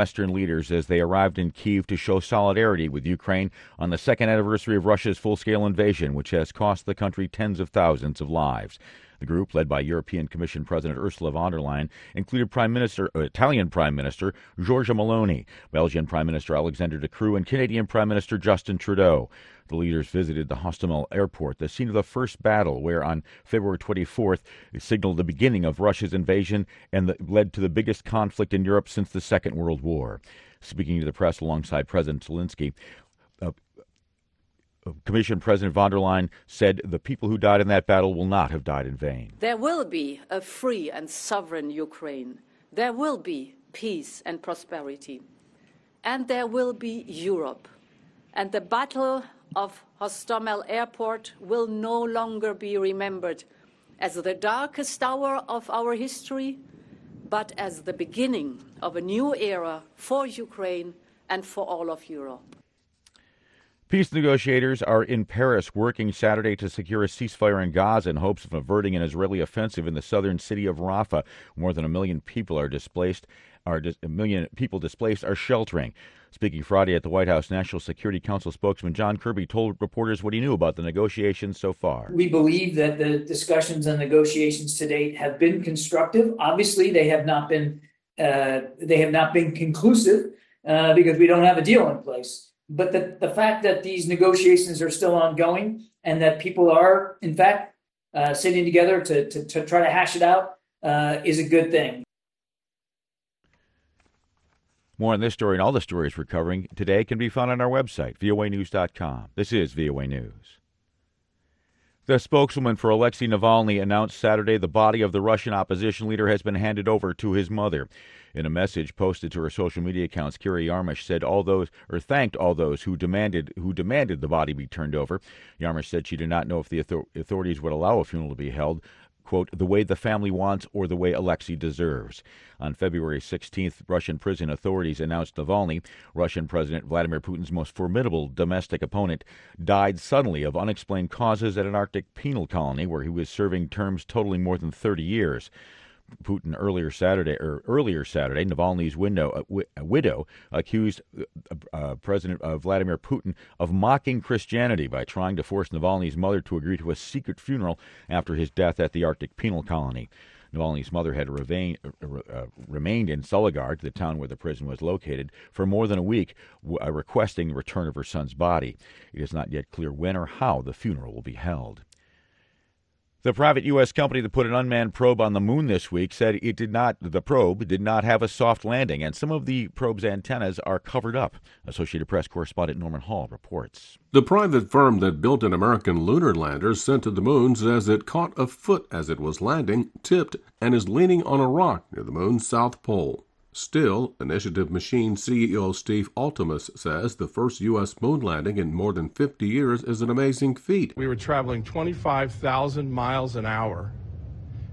Western leaders as they arrived in Kiev to show solidarity with Ukraine on the second anniversary of Russia's full scale invasion, which has cost the country tens of thousands of lives. The group, led by European Commission President Ursula von der Leyen, included Prime Minister, uh, Italian Prime Minister Giorgia Meloni, Belgian Prime Minister Alexander De Croo, and Canadian Prime Minister Justin Trudeau. The leaders visited the Hostomel airport, the scene of the first battle, where on February 24th it signaled the beginning of Russia's invasion and the, led to the biggest conflict in Europe since the Second World War. Speaking to the press alongside President Zelensky, Commission President von der Leyen said the people who died in that battle will not have died in vain. There will be a free and sovereign Ukraine. There will be peace and prosperity. And there will be Europe. And the battle of Hostomel Airport will no longer be remembered as the darkest hour of our history, but as the beginning of a new era for Ukraine and for all of Europe. Peace negotiators are in Paris working Saturday to secure a ceasefire in Gaza in hopes of averting an Israeli offensive in the southern city of Rafah. More than a million people are displaced. Are a million people displaced are sheltering. Speaking Friday at the White House, National Security Council spokesman John Kirby told reporters what he knew about the negotiations so far. We believe that the discussions and negotiations to date have been constructive. Obviously, they have not been uh, they have not been conclusive uh, because we don't have a deal in place. But the, the fact that these negotiations are still ongoing and that people are, in fact, uh, sitting together to, to, to, try to hash it out uh, is a good thing. More on this story and all the stories we're covering today can be found on our website, voanews.com. This is VOA News. The spokeswoman for Alexei Navalny announced Saturday the body of the Russian opposition leader has been handed over to his mother. In a message posted to her social media accounts, Kira Yarmysh said all those or thanked all those who demanded who demanded the body be turned over. Yarmysh said she did not know if the authorities would allow a funeral to be held, quote, the way the family wants or the way Alexei deserves. On February 16th, Russian prison authorities announced Navalny, Russian President Vladimir Putin's most formidable domestic opponent, died suddenly of unexplained causes at an Arctic penal colony where he was serving terms totaling more than 30 years. Putin earlier Saturday or earlier Saturday, Navalny's window, uh, wi- widow accused uh, uh, President uh, Vladimir Putin of mocking Christianity by trying to force Navalny's mother to agree to a secret funeral after his death at the Arctic penal colony. Navalny's mother had uh, remained in Salekhard, the town where the prison was located, for more than a week, uh, requesting the return of her son's body. It is not yet clear when or how the funeral will be held. The private U.S. company that put an unmanned probe on the moon this week said it did not, the probe did not have a soft landing, and some of the probe's antennas are covered up. Associated Press correspondent Norman Hall reports. The private firm that built an American lunar lander sent to the moon says it caught a foot as it was landing, tipped, and is leaning on a rock near the moon's south pole. Still, Intuitive Machine CEO Steve Altemus says the first U.S. moon landing in more than 50 years is an amazing feat. We were traveling 25,000 miles an hour,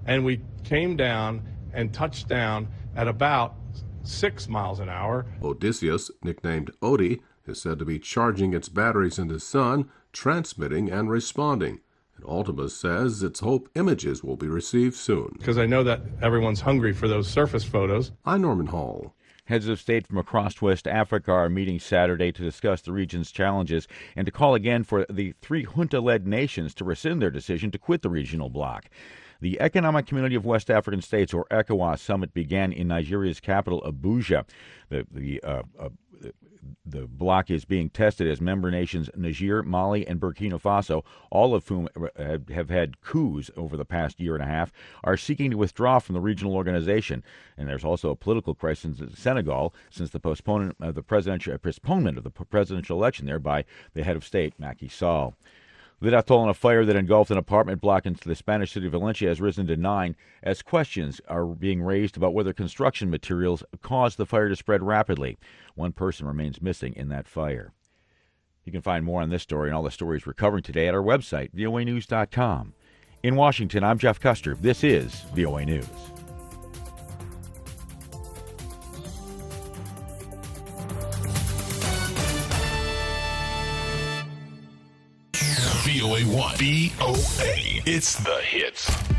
and we came down and touched down at about six miles an hour. Odysseus, nicknamed Odie, is said to be charging its batteries in the sun, transmitting and responding. And Altemus says its hope images will be received soon. Because I know that everyone's hungry for those surface photos. I'm Norman Hall. Heads of state from across West Africa are meeting Saturday to discuss the region's challenges and to call again for the three junta led nations to rescind their decision to quit the regional bloc. The Economic Community of West African States, or ECOWAS, summit began in Nigeria's capital, Abuja. The, the uh, uh, the bloc is being tested as member nations Niger, Mali, and Burkina Faso, all of whom have had coups over the past year and a half, are seeking to withdraw from the regional organization. And there's also a political crisis in Senegal since the postponement of the presidential postponement of the presidential election there by the head of state, Macky Sall. The death toll in a fire that engulfed an apartment block in the Spanish city of Valencia has risen to nine as questions are being raised about whether construction materials caused the fire to spread rapidly. One person remains missing in that fire. You can find more on this story and all the stories we're covering today at our website, voanews.com. In Washington, I'm Jeff Custer. This is VOA News. VOA 1. VOA. It's the hits.